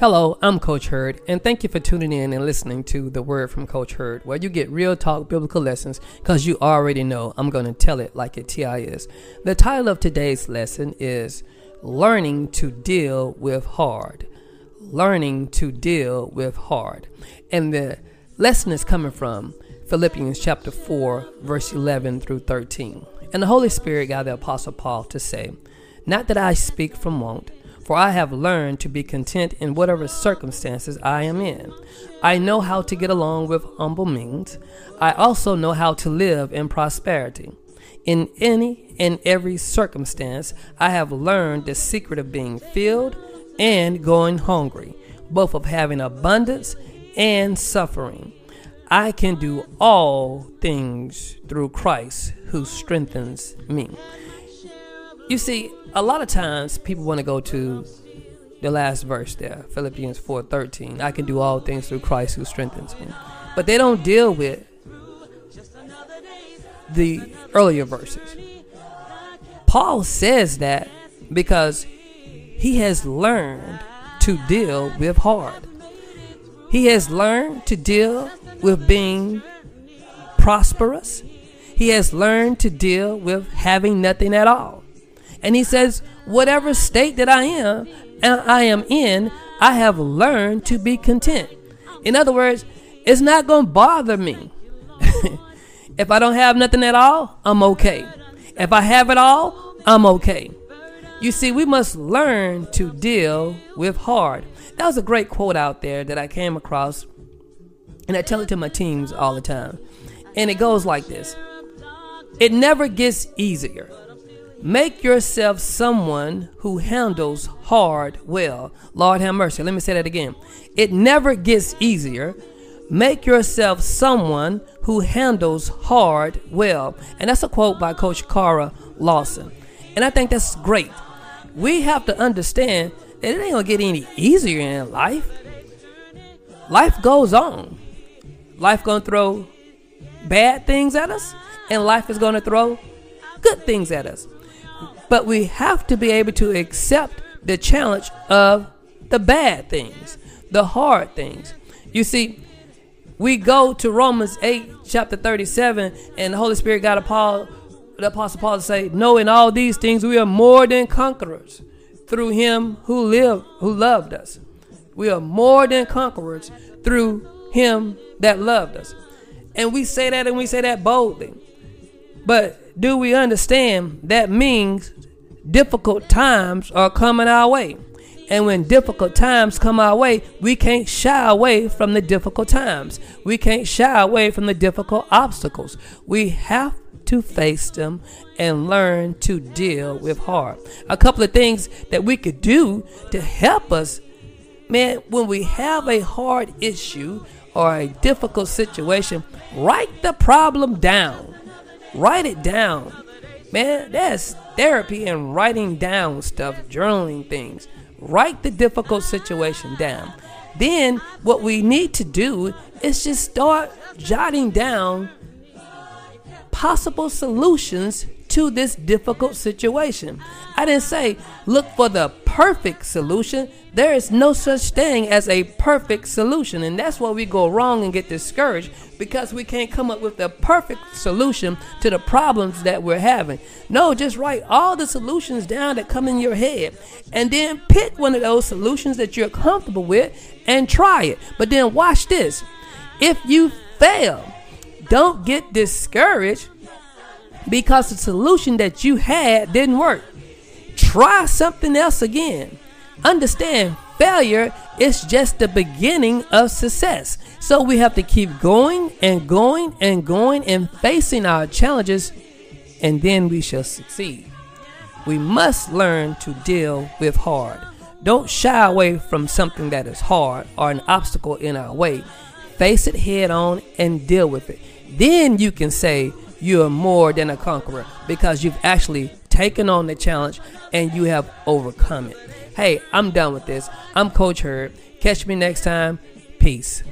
Hello, I'm Coach Hurd, and thank you for tuning in and listening to the Word from Coach Hurd, where you get real talk biblical lessons because you already know I'm going to tell it like it TI is. The title of today's lesson is Learning to Deal with Hard. Learning to Deal with Hard. And the lesson is coming from Philippians chapter 4, verse 11 through 13. And the Holy Spirit got the Apostle Paul to say, Not that I speak from want for I have learned to be content in whatever circumstances I am in. I know how to get along with humble means. I also know how to live in prosperity. In any and every circumstance, I have learned the secret of being filled and going hungry, both of having abundance and suffering. I can do all things through Christ who strengthens me. You see, a lot of times people want to go to the last verse there, Philippians 4:13. I can do all things through Christ who strengthens me. But they don't deal with the earlier verses. Paul says that because he has learned to deal with hard. He has learned to deal with being prosperous. He has learned to deal with having nothing at all. And he says, whatever state that I am I am in, I have learned to be content. In other words, it's not going to bother me. if I don't have nothing at all, I'm okay. If I have it all, I'm okay. You see, we must learn to deal with hard. That was a great quote out there that I came across, and I tell it to my teams all the time. And it goes like this It never gets easier. Make yourself someone who handles hard well. Lord have mercy. Let me say that again. It never gets easier. Make yourself someone who handles hard well. And that's a quote by Coach Kara Lawson. And I think that's great. We have to understand that it ain't gonna get any easier in life. Life goes on. Life gonna throw bad things at us, and life is gonna throw good things at us. But we have to be able to accept the challenge of the bad things, the hard things. You see, we go to Romans 8, chapter 37, and the Holy Spirit got a Paul, the Apostle Paul to say, No, in all these things we are more than conquerors through him who lived, who loved us. We are more than conquerors through him that loved us. And we say that and we say that boldly. But do we understand that means difficult times are coming our way. And when difficult times come our way, we can't shy away from the difficult times. We can't shy away from the difficult obstacles. We have to face them and learn to deal with hard. A couple of things that we could do to help us, man, when we have a hard issue or a difficult situation, write the problem down. Write it down. Man, that's therapy and writing down stuff, journaling things. Write the difficult situation down. Then, what we need to do is just start jotting down possible solutions to this difficult situation. I didn't say look for the perfect solution. There is no such thing as a perfect solution. And that's where we go wrong and get discouraged because we can't come up with the perfect solution to the problems that we're having. No, just write all the solutions down that come in your head and then pick one of those solutions that you're comfortable with and try it. But then watch this. If you fail, don't get discouraged because the solution that you had didn't work. Try something else again. Understand, failure is just the beginning of success. So we have to keep going and going and going and facing our challenges, and then we shall succeed. We must learn to deal with hard. Don't shy away from something that is hard or an obstacle in our way. Face it head on and deal with it. Then you can say, you are more than a conqueror because you've actually taken on the challenge and you have overcome it. Hey, I'm done with this. I'm Coach Hurd. Catch me next time. Peace.